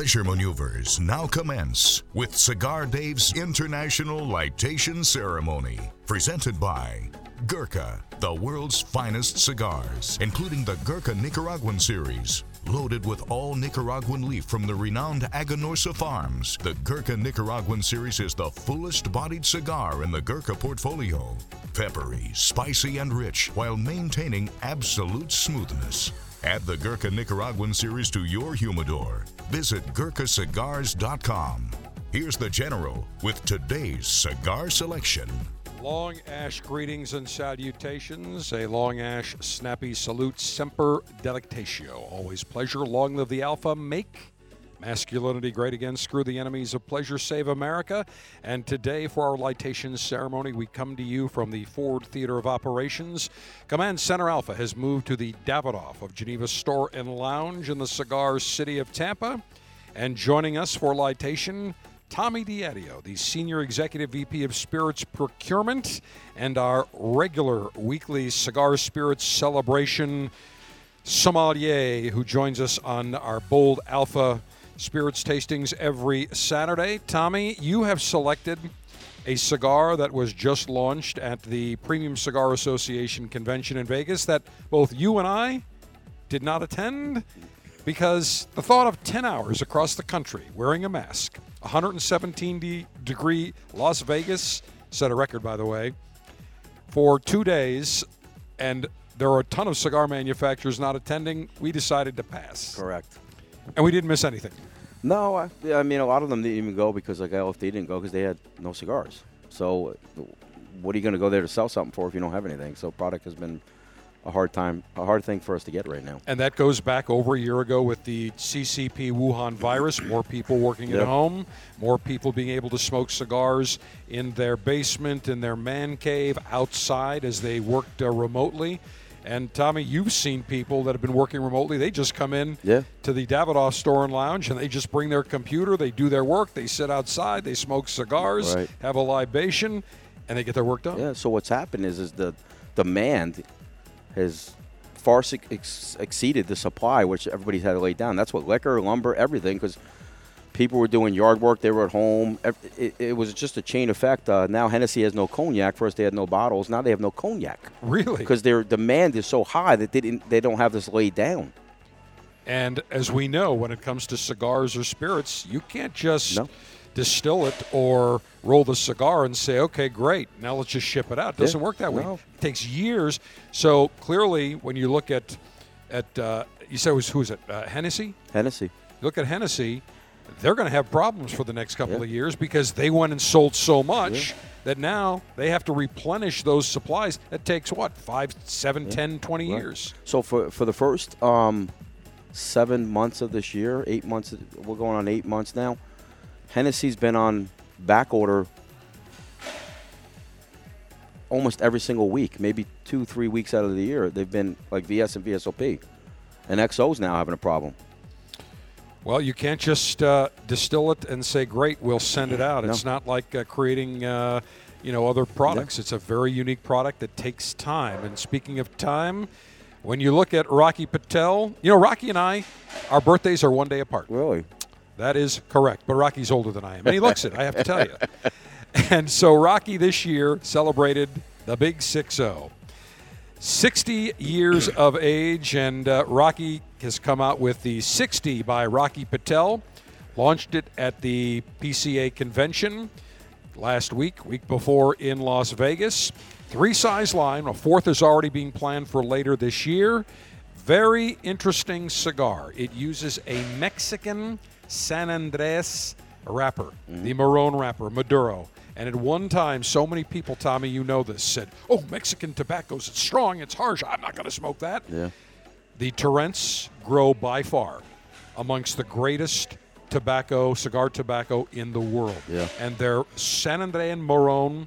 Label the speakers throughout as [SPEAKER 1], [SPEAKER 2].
[SPEAKER 1] pleasure maneuvers now commence with Cigar Dave's International Lightation Ceremony, presented by Gurkha, the world's finest cigars, including the Gurkha Nicaraguan series. Loaded with all Nicaraguan leaf from the renowned Aganorsa Farms, the Gurkha Nicaraguan series is the fullest bodied cigar in the Gurkha portfolio. Peppery, spicy, and rich while maintaining absolute smoothness. Add the Gurkha Nicaraguan series to your humidor. Visit GurkhaCigars.com. Here's the General with today's cigar selection.
[SPEAKER 2] Long Ash greetings and salutations. A Long Ash snappy salute semper delectatio. Always pleasure. Long live the Alpha. Make masculinity great again. Screw the enemies of pleasure. Save America. And today, for our lightation ceremony, we come to you from the Ford Theater of Operations. Command Center Alpha has moved to the Davidoff of Geneva Store and Lounge in the cigar city of Tampa. And joining us for lightation, Tommy Diadio, the Senior Executive VP of Spirits Procurement, and our regular weekly Cigar Spirits Celebration sommelier who joins us on our Bold Alpha Spirits tastings every Saturday. Tommy, you have selected a cigar that was just launched at the Premium Cigar Association convention in Vegas that both you and I did not attend because the thought of 10 hours across the country wearing a mask, 117 degree Las Vegas, set a record by the way, for two days, and there are a ton of cigar manufacturers not attending, we decided to pass.
[SPEAKER 3] Correct.
[SPEAKER 2] And we didn't miss anything.
[SPEAKER 3] No, I, I mean a lot of them didn't even go because like LFD didn't go because they had no cigars. So, what are you going to go there to sell something for if you don't have anything? So, product has been a hard time, a hard thing for us to get right now.
[SPEAKER 2] And that goes back over a year ago with the CCP Wuhan virus. More people working
[SPEAKER 3] Yep.
[SPEAKER 2] at home, more people being able to smoke cigars in their basement, in their man cave, outside as they worked uh, remotely. And Tommy, you've seen people that have been working remotely. They just come in
[SPEAKER 3] Yeah.
[SPEAKER 2] to the Davidoff store and lounge, and they just bring their computer. They do their work. They sit outside. They smoke cigars,
[SPEAKER 3] Right.
[SPEAKER 2] have a libation, and they get their work done.
[SPEAKER 3] Yeah. So what's happened is is the demand has far ex- ex- exceeded the supply, which everybody's had to lay down. That's what liquor, lumber, everything, because people were doing yard work. They were at home. It, it was just a chain effect. Uh, now Hennessy has no cognac. First they had no bottles. Now they have no cognac
[SPEAKER 2] Really?
[SPEAKER 3] because their demand is so high that they didn't. They don't have this laid down.
[SPEAKER 2] And as we know, when it comes to cigars or spirits, you can't just
[SPEAKER 3] No.
[SPEAKER 2] distill it or roll the cigar and say, okay, great, now let's just ship it out. It doesn't
[SPEAKER 3] Yeah.
[SPEAKER 2] work that way.
[SPEAKER 3] No.
[SPEAKER 2] It takes years. So clearly, when you look at, at uh, you said it was, who's it, uh, Hennessy?
[SPEAKER 3] Hennessy.
[SPEAKER 2] Look at Hennessy, they're going to have problems for the next couple
[SPEAKER 3] Yeah.
[SPEAKER 2] of years because they went and sold so much that now they have to replenish those supplies. That takes what, five, seven, ten, twenty
[SPEAKER 3] Right.
[SPEAKER 2] years?
[SPEAKER 3] So for for the first um, seven months of this year, eight months, we're going on eight months now. Hennessy's been on back order almost every single week, maybe two, three weeks out of the year. They've been like VS and VSOP, and XO's now having a problem.
[SPEAKER 2] Well, you can't just uh, distill it and say, "Great, we'll send it out."
[SPEAKER 3] No.
[SPEAKER 2] It's not like uh, creating, uh, you know, other products. It's a very unique product that takes time. And speaking of time, when you look at Rocky Patel, you know, Rocky and I, our birthdays are one day apart.
[SPEAKER 3] Really?
[SPEAKER 2] That is correct. But Rocky's older than I am, and he looks it. I have to tell you. And so Rocky this year celebrated the Big Six Zero. 60 years of age, and uh, Rocky has come out with the 60 by Rocky Patel. Launched it at the PCA convention last week, week before in Las Vegas. Three size line, a fourth is already being planned for later this year. Very interesting cigar. It uses a Mexican San Andres wrapper, the Marron wrapper, Maduro. And at one time, so many people, Tommy, you know this, said, Oh, Mexican tobaccos, it's strong, it's harsh, I'm not going to smoke that.
[SPEAKER 3] Yeah.
[SPEAKER 2] The Turrents grow by far amongst the greatest tobacco, cigar tobacco in the world.
[SPEAKER 3] Yeah.
[SPEAKER 2] And their San Andrean Marron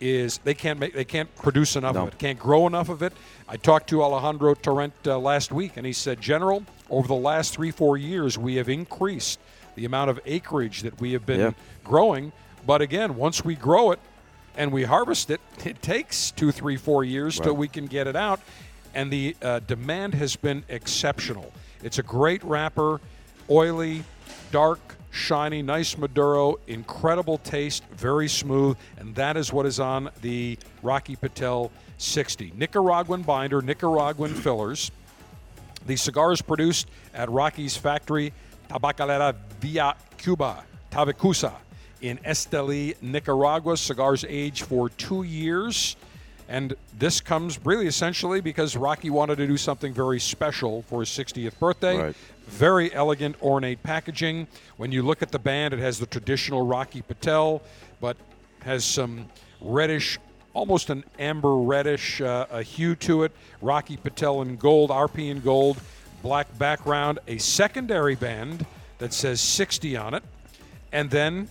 [SPEAKER 2] is they can't make they can't produce enough
[SPEAKER 3] No.
[SPEAKER 2] of it, can't grow enough of it. I talked to Alejandro Turrent uh, last week, and he said, General, over the last three four years, we have increased the amount of acreage that we have been
[SPEAKER 3] Yeah.
[SPEAKER 2] growing. But again, once we grow it and we harvest it, it takes two, three, four years till we can get it out. And the uh, demand has been exceptional. It's a great wrapper, oily, dark, shiny, nice Maduro, incredible taste, very smooth, and that is what is on the Rocky Patel 60. Nicaraguan binder, Nicaraguan fillers. The cigar is produced at Rocky's factory, Tabacalera Villa Cuba, Tavicusa, in Esteli, Nicaragua. Cigars age for two years. And this comes really essentially because Rocky wanted to do something very special for his 60th birthday.
[SPEAKER 3] Right.
[SPEAKER 2] Very elegant, ornate packaging. When you look at the band, it has the traditional Rocky Patel, but has some reddish, almost an amber reddish uh, a hue to it. Rocky Patel in gold, RP in gold, black background, a secondary band that says 60 on it, and then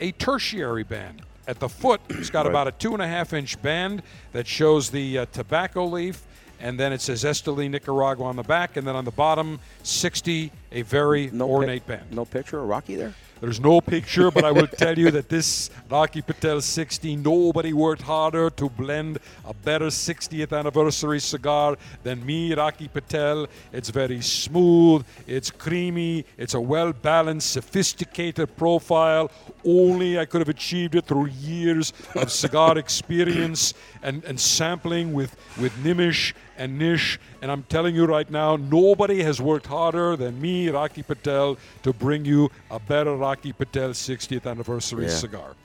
[SPEAKER 2] a tertiary band. At the foot, it's got
[SPEAKER 3] Right.
[SPEAKER 2] about a two and a half inch band that shows the uh, tobacco leaf, and then it says Esteli, Nicaragua on the back, and then on the bottom, 60, a very
[SPEAKER 3] No pic-
[SPEAKER 2] ornate band.
[SPEAKER 3] No picture of Rocky there.
[SPEAKER 2] There's no picture, but I will tell you that this Rocky Patel 60, nobody worked harder to blend a better 60th anniversary cigar than me, Rocky Patel. It's very smooth, it's creamy, it's a well balanced, sophisticated profile. Only I could have achieved it through years of cigar experience and, and sampling with, with Nimish and Nish. And I'm telling you right now, nobody has worked harder than me, Rocky Patel, to bring you a better Rocky Patel 60th anniversary
[SPEAKER 3] Yeah.
[SPEAKER 2] cigar.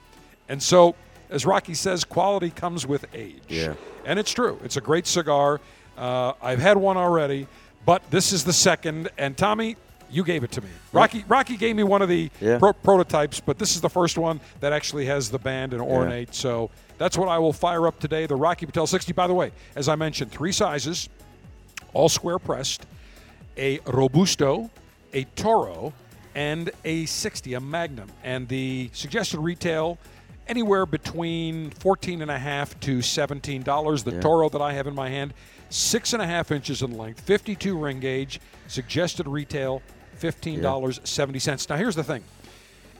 [SPEAKER 2] And so, as Rocky says, quality comes with age.
[SPEAKER 3] Yeah.
[SPEAKER 2] And it's true. It's a great cigar. Uh, I've had one already, but this is the second. And Tommy, you gave it to me. Rocky Rocky gave me one of the
[SPEAKER 3] Yeah.
[SPEAKER 2] pro- prototypes, but this is the first one that actually has the band and ornate. So that's what I will fire up today. The Rocky Patel 60. By the way, as I mentioned, three sizes, all square pressed, a Robusto, a Toro, and a 60, a Magnum. And the suggested retail anywhere between 14 and a half to 17 dollars. The Toro that I have in my hand, six and a half inches in length, 52 ring gauge, suggested retail fifteen dollars seventy cents. Now here's the thing.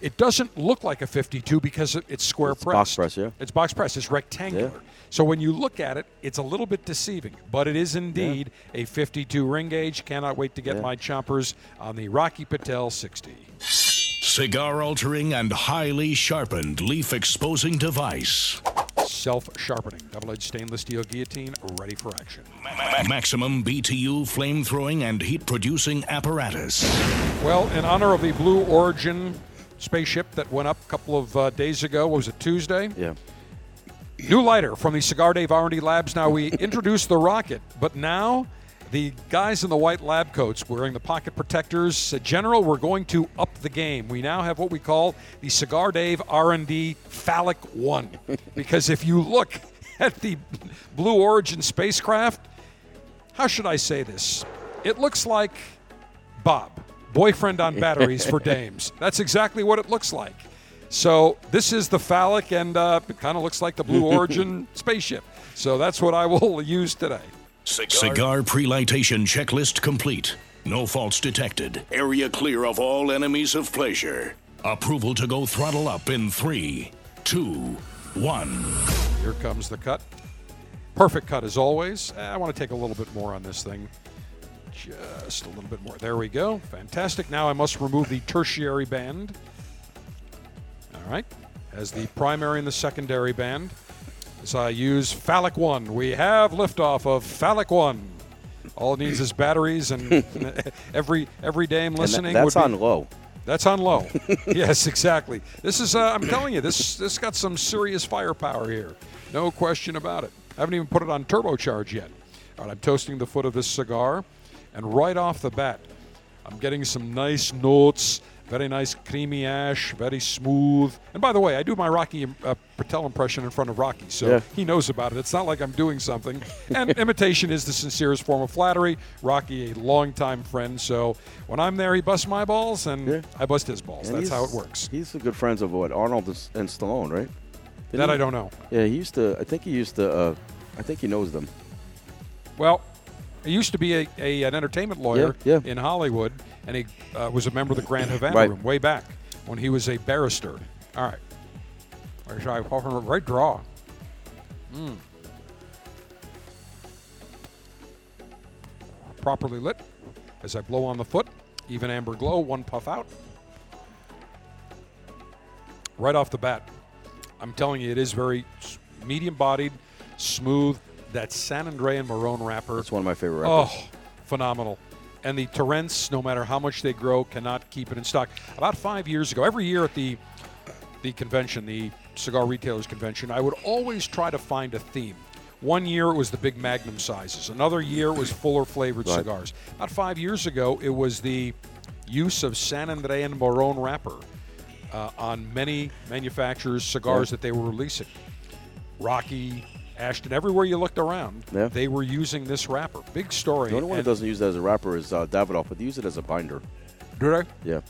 [SPEAKER 2] It doesn't look like a 52 because it's square
[SPEAKER 3] It's
[SPEAKER 2] pressed.
[SPEAKER 3] box press, yeah.
[SPEAKER 2] It's box press. It's rectangular.
[SPEAKER 3] Yeah.
[SPEAKER 2] So when you look at it, it's a little bit deceiving, but it is indeed a 52 ring gauge. Cannot wait to get
[SPEAKER 3] Yeah.
[SPEAKER 2] my chompers on the Rocky Patel 60.
[SPEAKER 4] Cigar altering and highly sharpened leaf exposing device.
[SPEAKER 2] Self sharpening, double edged stainless steel guillotine, ready for action.
[SPEAKER 4] Maximum BTU flame throwing and heat producing apparatus.
[SPEAKER 2] Well, in honor of the Blue Origin spaceship that went up a couple of uh, days ago, what was it Tuesday?
[SPEAKER 3] Yeah.
[SPEAKER 2] New lighter from the Cigar Dave R&D Labs. Now we introduced the rocket, but now the guys in the white lab coats wearing the pocket protectors said, "General, we're going to up the game. We now have what we call the Cigar Dave R&D Phallic One, because if you look at the Blue Origin spacecraft, how should I say this? It looks like Bob, boyfriend on batteries for dames. That's exactly what it looks like. So this is the phallic, and uh, it kind of looks like the Blue Origin spaceship. So that's what I will use today.
[SPEAKER 4] Cigar pre-lightation checklist complete. No faults detected. Area clear of all enemies of pleasure. Approval to go throttle up in three, two, one.
[SPEAKER 2] Here comes the cut. Perfect cut as always. Eh, I want to take a little bit more on this thing. Just a little bit more. There we go. Fantastic. Now I must remove the tertiary band. All right. As the primary and the secondary band. As I use Phallic 1. We have liftoff of Phallic 1. All it needs is batteries, and every every dame listening
[SPEAKER 3] that's
[SPEAKER 2] be,
[SPEAKER 3] on low.
[SPEAKER 2] that's on low. yes, exactly. This is, uh, I'm telling you, this this got some serious firepower here. No question about it. I haven't even put it on turbocharge yet. All right, I'm toasting the foot of this cigar, and right off the bat, I'm getting some nice notes. Very nice creamy ash, very smooth. And by the way, I do my Rocky uh, Patel impression in front of Rocky, so
[SPEAKER 3] Yeah.
[SPEAKER 2] he knows about it. It's not like I'm doing something. And imitation is the sincerest form of flattery. Rocky, a longtime friend, so when I'm there, he busts my balls, and
[SPEAKER 3] Yeah.
[SPEAKER 2] I bust his balls.
[SPEAKER 3] And
[SPEAKER 2] That's how it works.
[SPEAKER 3] He's the good friends of what Arnold and Stallone, right? Didn't
[SPEAKER 2] That
[SPEAKER 3] he?
[SPEAKER 2] I don't know.
[SPEAKER 3] Yeah, he used to. I think he used to. Uh, I think he knows them.
[SPEAKER 2] Well, he used to be a, a an entertainment lawyer
[SPEAKER 3] Yeah, yeah.
[SPEAKER 2] in Hollywood, and he uh, was a member of the Grand Havana
[SPEAKER 3] Right.
[SPEAKER 2] Room way back when he was a barrister. All right. There's I great draw. Mm. Properly lit as I blow on the foot. Even amber glow, one puff out. right off the bat. I'm telling you, it is very medium bodied, smooth. That San Andrean Marron wrapper.
[SPEAKER 3] It's one of my favorite wrappers.
[SPEAKER 2] Oh, phenomenal. And the Turrents, no matter how much they grow, cannot keep it in stock. About five years ago, every year at the the convention, the cigar retailers convention, I would always try to find a theme. One year it was the big Magnum sizes. Another year it was fuller flavored
[SPEAKER 3] Right.
[SPEAKER 2] cigars. About five years ago, it was the use of San Andrean Marron wrapper uh, on many manufacturers' cigars that they were releasing. Rocky, Ashton, everywhere you looked around,
[SPEAKER 3] Yeah.
[SPEAKER 2] they were using this wrapper. Big story.
[SPEAKER 3] The only one that doesn't use it as a wrapper is uh, Davidoff, but they use it as a binder.
[SPEAKER 2] Do they?
[SPEAKER 3] Yeah.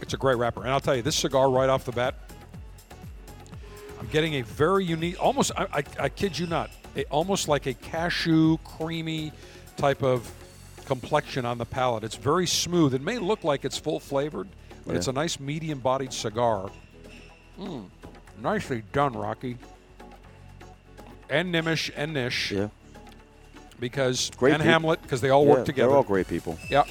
[SPEAKER 2] It's a great wrapper. And I'll tell you, this cigar right off the bat, I'm getting a very unique, almost, I, I, I kid you not, a, almost like a cashew, creamy type of complexion on the palate. It's very smooth. It may look like it's full flavored, but it's a nice medium bodied cigar. Mm, nicely done, Rocky. And Nimish and Nish,
[SPEAKER 3] Yeah.
[SPEAKER 2] because
[SPEAKER 3] Great
[SPEAKER 2] and Hamlet, because they all
[SPEAKER 3] yeah,
[SPEAKER 2] work together.
[SPEAKER 3] They're all great people.
[SPEAKER 2] Yeah.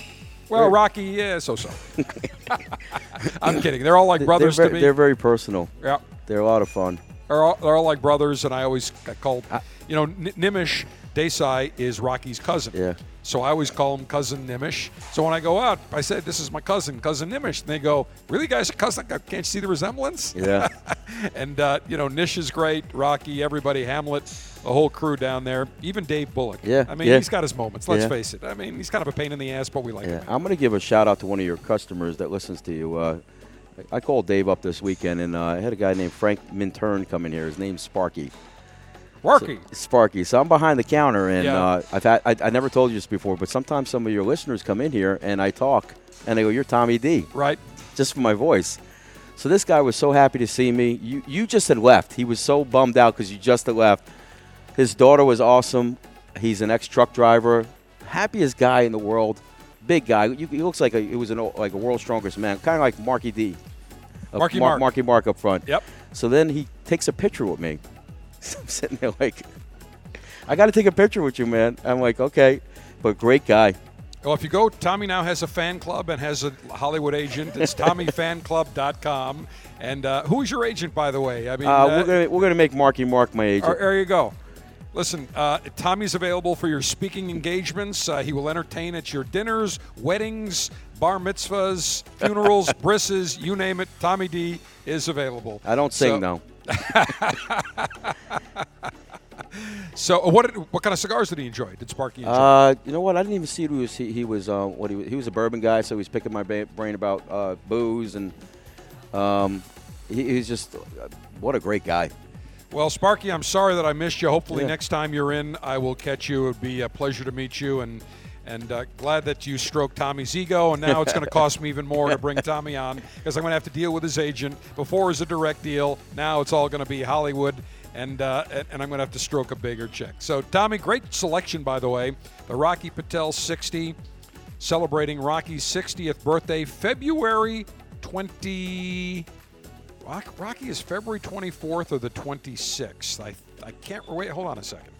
[SPEAKER 2] Well, Rocky, yeah, so so. I'm kidding. They're all like brothers
[SPEAKER 3] they're,
[SPEAKER 2] to
[SPEAKER 3] very,
[SPEAKER 2] me.
[SPEAKER 3] they're very personal.
[SPEAKER 2] yeah.
[SPEAKER 3] They're a lot of fun.
[SPEAKER 2] They're all, they're all like brothers, and I always I called, you know, N- Nimish Desai is Rocky's cousin.
[SPEAKER 3] Yeah.
[SPEAKER 2] So I always call him cousin Nimish. So when I go out, I say, "This is my cousin, cousin Nimish," and they go, "Really, guys, a cousin? Can't you see the resemblance?"
[SPEAKER 3] Yeah.
[SPEAKER 2] and uh, you know, Nish is great. Rocky, everybody, Hamlet, the whole crew down there. Even Dave Bullock.
[SPEAKER 3] Yeah,
[SPEAKER 2] I mean,
[SPEAKER 3] yeah.
[SPEAKER 2] he's got his moments. Let's
[SPEAKER 3] Yeah.
[SPEAKER 2] face it. I mean, he's kind of a pain in the ass, but we like
[SPEAKER 3] Yeah,
[SPEAKER 2] him.
[SPEAKER 3] I'm going to give a shout out to one of your customers that listens to you. Uh, I called Dave up this weekend, and uh, I had a guy named Frank Mintern come in here. His name's Sparky.
[SPEAKER 2] Rocky.
[SPEAKER 3] Sparky. So I'm behind the counter, and
[SPEAKER 2] Yeah.
[SPEAKER 3] uh, I've had I, I never told you this before, but sometimes some of your listeners come in here and I talk, and they go, "You're Tommy D,"
[SPEAKER 2] right.
[SPEAKER 3] just from my voice. So this guy was so happy to see me. You you just had left. He was so bummed out because you just had left. His daughter was awesome. He's an ex truck driver, happiest guy in the world, big guy. You, he looks like a he was an like a world's strongest man, kind of like Marky D.
[SPEAKER 2] Marky
[SPEAKER 3] Mar-
[SPEAKER 2] Mark.
[SPEAKER 3] Marky Mark up front.
[SPEAKER 2] Yep.
[SPEAKER 3] So then he takes a picture with me. So I'm sitting there like, I got to take a picture with you, man. I'm like, okay, but great guy.
[SPEAKER 2] Well, if you go, Tommy now has a fan club and has a Hollywood agent. It's TommyFanClub.com. And uh, who is your agent, by the way? I mean,
[SPEAKER 3] Uh,
[SPEAKER 2] uh,
[SPEAKER 3] we're gonna we're gonna make Marky Mark my agent.
[SPEAKER 2] Or- There you go. Listen, uh, Tommy's available for your speaking engagements. Uh, he will entertain at your dinners, weddings, bar mitzvahs, funerals, brisses, you name it. Tommy D is available.
[SPEAKER 3] I don't sing
[SPEAKER 2] So-
[SPEAKER 3] though.
[SPEAKER 2] So, what did, what kind of cigars did he enjoy? Did Sparky enjoy?
[SPEAKER 3] Uh, you know what? I didn't even see who he was. He, he was uh, what he was, he was a bourbon guy, so he was picking my ba- brain about uh, booze and um, he, he's just uh, what a great guy.
[SPEAKER 2] Well, Sparky, I'm sorry that I missed you. Hopefully,
[SPEAKER 3] Yeah.
[SPEAKER 2] next time you're in, I will catch you. It would be a pleasure to meet you, and and uh, glad that you stroked Tommy's ego. And now it's going to cost me even more to bring Tommy on because I'm going to have to deal with his agent. Before it was a direct deal. Now it's all going to be Hollywood, and uh, and, I'm going to have to stroke a bigger check. So, Tommy, great selection by the way. The Rocky Patel 60, celebrating Rocky's 60th birthday, February 20. Rocky is February 24th or the 26th. I I can't wait. Hold on a second.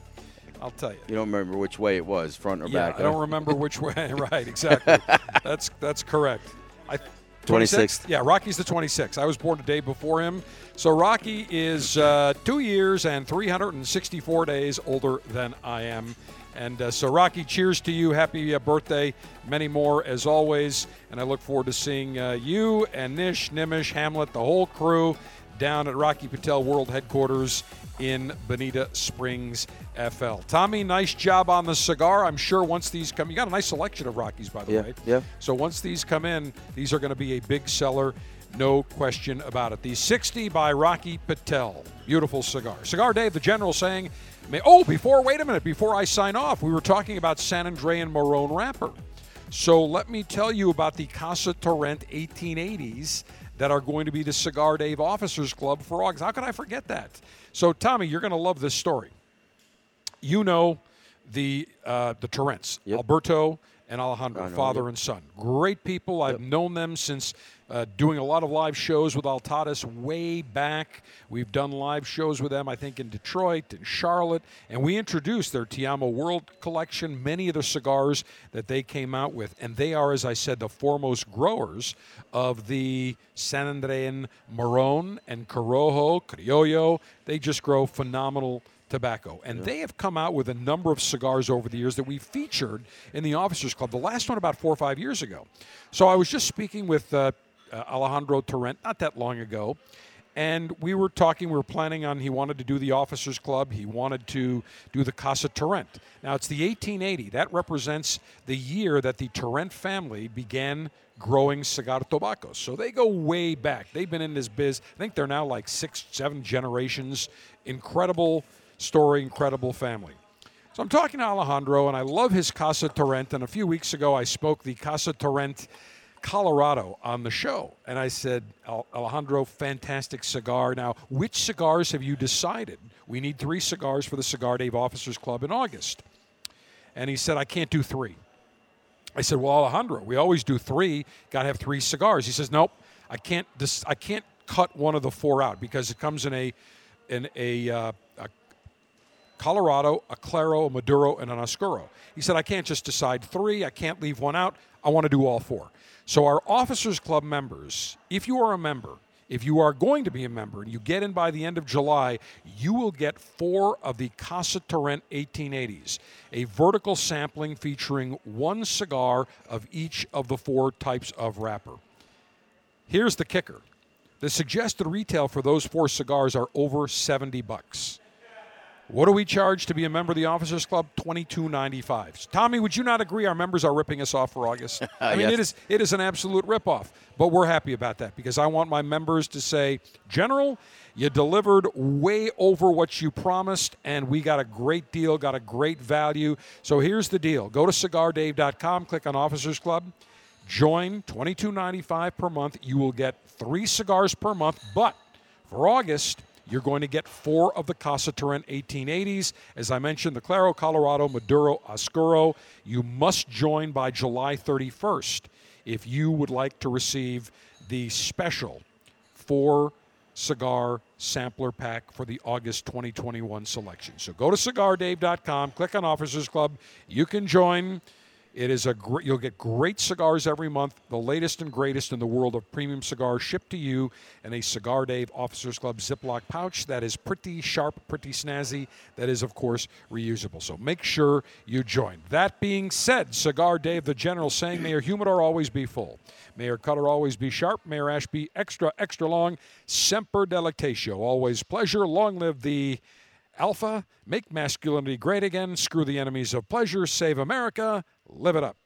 [SPEAKER 2] I'll tell you.
[SPEAKER 3] You don't remember which way it was, front or
[SPEAKER 2] Yeah,
[SPEAKER 3] back?
[SPEAKER 2] I don't remember which way. right, exactly. that's that's correct. I,
[SPEAKER 3] 26th.
[SPEAKER 2] Yeah, Rocky's the 26th. I was born a day before him. So Rocky is uh, two years and 364 days older than I am. And uh, so, Rocky, cheers to you. Happy uh, birthday. Many more, as always. And I look forward to seeing uh, you and Nish, Nimish, Hamlet, the whole crew down at Rocky Patel World Headquarters in Bonita Springs, FL. Tommy, nice job on the cigar. I'm sure once these come, you got a nice selection of Rockies, by the
[SPEAKER 3] Yeah,
[SPEAKER 2] way.
[SPEAKER 3] yeah.
[SPEAKER 2] So once these come in, these are going to be a big seller, no question about it. The 60 by Rocky Patel, beautiful cigar. Cigar Dave, the general saying, may, oh, before, wait a minute, before I sign off, we were talking about San Andrean Marron wrapper. So let me tell you about the Casa Turrent 1880s that are going to be the Cigar Dave Officers Club for August. How could I forget that? So, Tommy, you're going to love this story. You know the uh, the Turrents,
[SPEAKER 3] Yep.
[SPEAKER 2] Alberto and Alejandro, father and son. Great people. I've known them since uh, doing a lot of live shows with Altadis way back. We've done live shows with them, I think, in Detroit and Charlotte, and we introduced their Te-Amo World collection, many of the cigars that they came out with, and they are, as I said, the foremost growers of the San Andrean Marron and Corojo, Criollo. They just grow phenomenal tobacco. And they have come out with a number of cigars over the years that we featured in the Officers Club. The last one about four or five years ago. So I was just speaking with uh, uh, Alejandro Turrent not that long ago. And we were talking, we were planning on, he wanted to do the Officers Club. He wanted to do the Casa Turrent. Now, it's the 1880. That represents the year that the Turrent family began growing cigar tobaccos. So they go way back. They've been in this biz. I think they're now like six, seven generations. Incredible story, incredible family. So I'm talking to Alejandro, and I love his Casa Turrent. And a few weeks ago, I spoke the Casa Turrent Colorado on the show. And I said, Alejandro, fantastic cigar. Now, which cigars have you decided? We need three cigars for the Cigar Dave Officers Club in August. And he said, I can't do three. I said, "Well, Alejandro, we always do three. Got to have three cigars." He says, "Nope, I can't. Dis- I can't cut one of the four out because it comes in a in a, uh, Colorado, a Claro, a Maduro, and an Oscuro." He said, "I can't just decide three. I can't leave one out. I want to do all four. So our Officers Club members, if you are a member, if you are going to be a member and you get in by the end of July, you will get four of the Casa Turrent 1880s, a vertical sampling featuring one cigar of each of the four types of wrapper. Here's the kicker. The suggested retail for those four cigars are over 70 bucks. What do we charge to be a member of the Officers Club? Twenty-two ninety-five. Tommy, would you not agree? Our members are ripping us off for August. I mean,
[SPEAKER 3] Yes.
[SPEAKER 2] it is it is an absolute ripoff. But we're happy about that because I want my members to say, General, you delivered way over what you promised, and we got a great deal, got a great value. So here's the deal: go to cigardave.com, click on Officers Club. Join $22.95 per month. You will get three cigars per month, but for August, you're going to get four of the Casa Turrent 1880s. As I mentioned, the Claro, Colorado, Maduro, Oscuro. You must join by July 31st if you would like to receive the special four cigar sampler pack for the August 2021 selection. So go to cigardave.com, click on Officers Club. You can join. It is a great. You'll get great cigars every month, the latest and greatest in the world of premium cigars, shipped to you in a Cigar Dave Officers Club Ziploc pouch that is pretty sharp, pretty snazzy. That is, of course, reusable. So make sure you join. That being said, Cigar Dave, the General, saying, "May your humidor always be full, may your cutter always be sharp, may your ash be extra, extra long. Semper delectatio, always pleasure. Long live the." Alpha, make masculinity great again, screw the enemies of pleasure, save America, live it up.